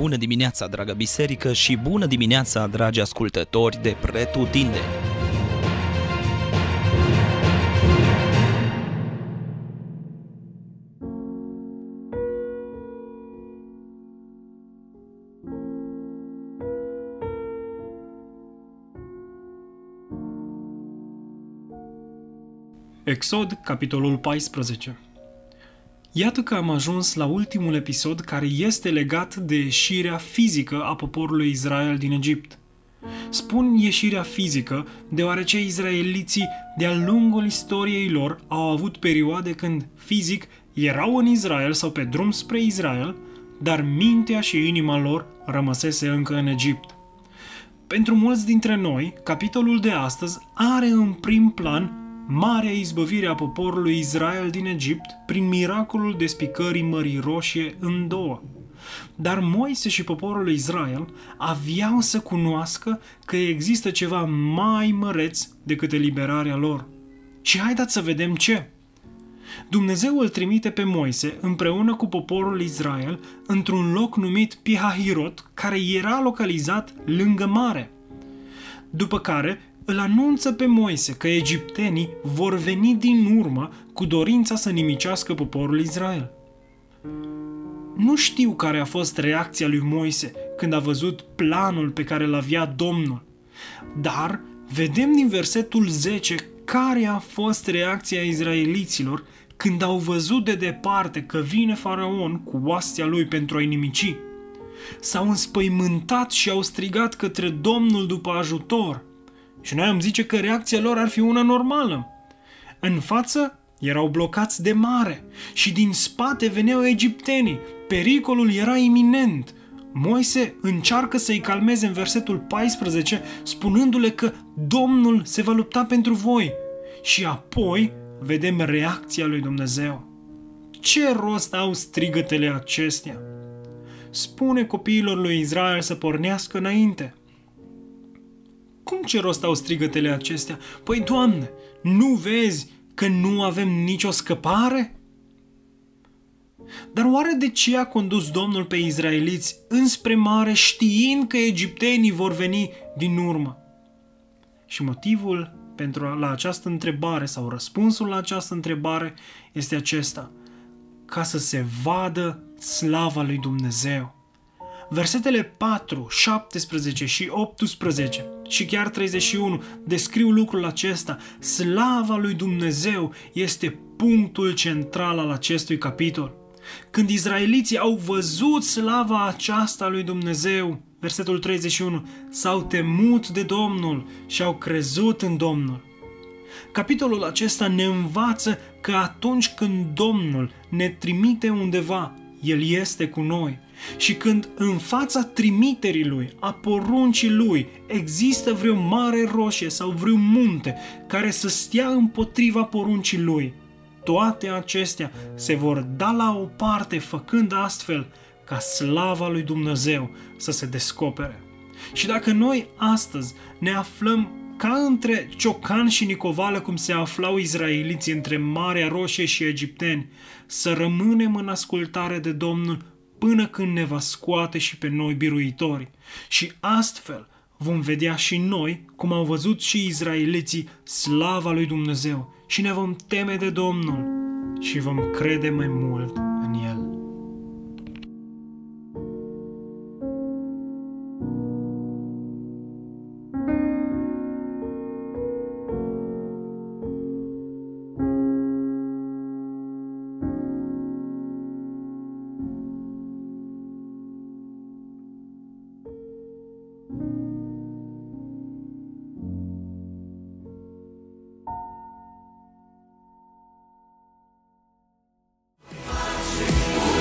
Bună dimineața, dragă biserică, și bună dimineața, dragi ascultători de Pretutindeni! Exod, capitolul 14 Iată că am ajuns la ultimul episod care este legat de ieșirea fizică a poporului Israel din Egipt. Spun ieșirea fizică deoarece izraeliții de-a lungul istoriei lor au avut perioade când fizic erau în Israel sau pe drum spre Israel, dar mintea și inima lor rămăsese încă în Egipt. Pentru mulți dintre noi, capitolul de astăzi are în prim plan marea izbăvire a poporului Israel din Egipt prin miracolul despicării Mării Roșie în două. Dar Moise și poporul Israel aveau să cunoască că există ceva mai măreț decât eliberarea lor. Și haideți să vedem ce. Dumnezeu îl trimite pe Moise împreună cu poporul Israel într-un loc numit Pihahirot, care era localizat lângă mare. După care îl anunță pe Moise că egiptenii vor veni din urmă cu dorința să nimicească poporul Israel. Nu știu care a fost reacția lui Moise când a văzut planul pe care îl avea Domnul, dar vedem din versetul 10 care a fost reacția izraeliților când au văzut de departe că vine faraon cu oastea lui pentru a-i nimici. S-au înspăimântat și au strigat către Domnul după ajutor – și noi am zice că reacția lor ar fi una normală. În față erau blocați de mare și din spate veneau egiptenii. Pericolul era iminent. Moise încearcă să-i calmeze în versetul 14, spunându-le că Domnul se va lupta pentru voi. Și apoi vedem reacția lui Dumnezeu. Ce rost au strigătele acestea? Spune copiilor lui Israel să pornească înainte – cum ce rost au strigătele acestea? Păi, Doamne, nu vezi că nu avem nicio scăpare? Dar oare de ce a condus Domnul pe izraeliți înspre mare știind că egiptenii vor veni din urmă? Și motivul pentru la această întrebare sau răspunsul la această întrebare este acesta. Ca să se vadă slava lui Dumnezeu. Versetele 4, 17 și 18 și chiar 31 descriu lucrul acesta. Slava lui Dumnezeu este punctul central al acestui capitol. Când izraeliții au văzut slava aceasta lui Dumnezeu, versetul 31, s-au temut de Domnul și au crezut în Domnul. Capitolul acesta ne învață că atunci când Domnul ne trimite undeva, El este cu noi și când în fața trimiterii lui, a poruncii lui, există vreo mare roșie sau vreo munte care să stea împotriva poruncii lui, toate acestea se vor da la o parte făcând astfel ca slava lui Dumnezeu să se descopere. Și dacă noi astăzi ne aflăm ca între Ciocan și Nicovală, cum se aflau izraeliții între Marea Roșie și egipteni, să rămânem în ascultare de Domnul până când ne va scoate și pe noi biruitori. Și astfel vom vedea și noi, cum au văzut și izraeliții, slava lui Dumnezeu și ne vom teme de Domnul și vom crede mai mult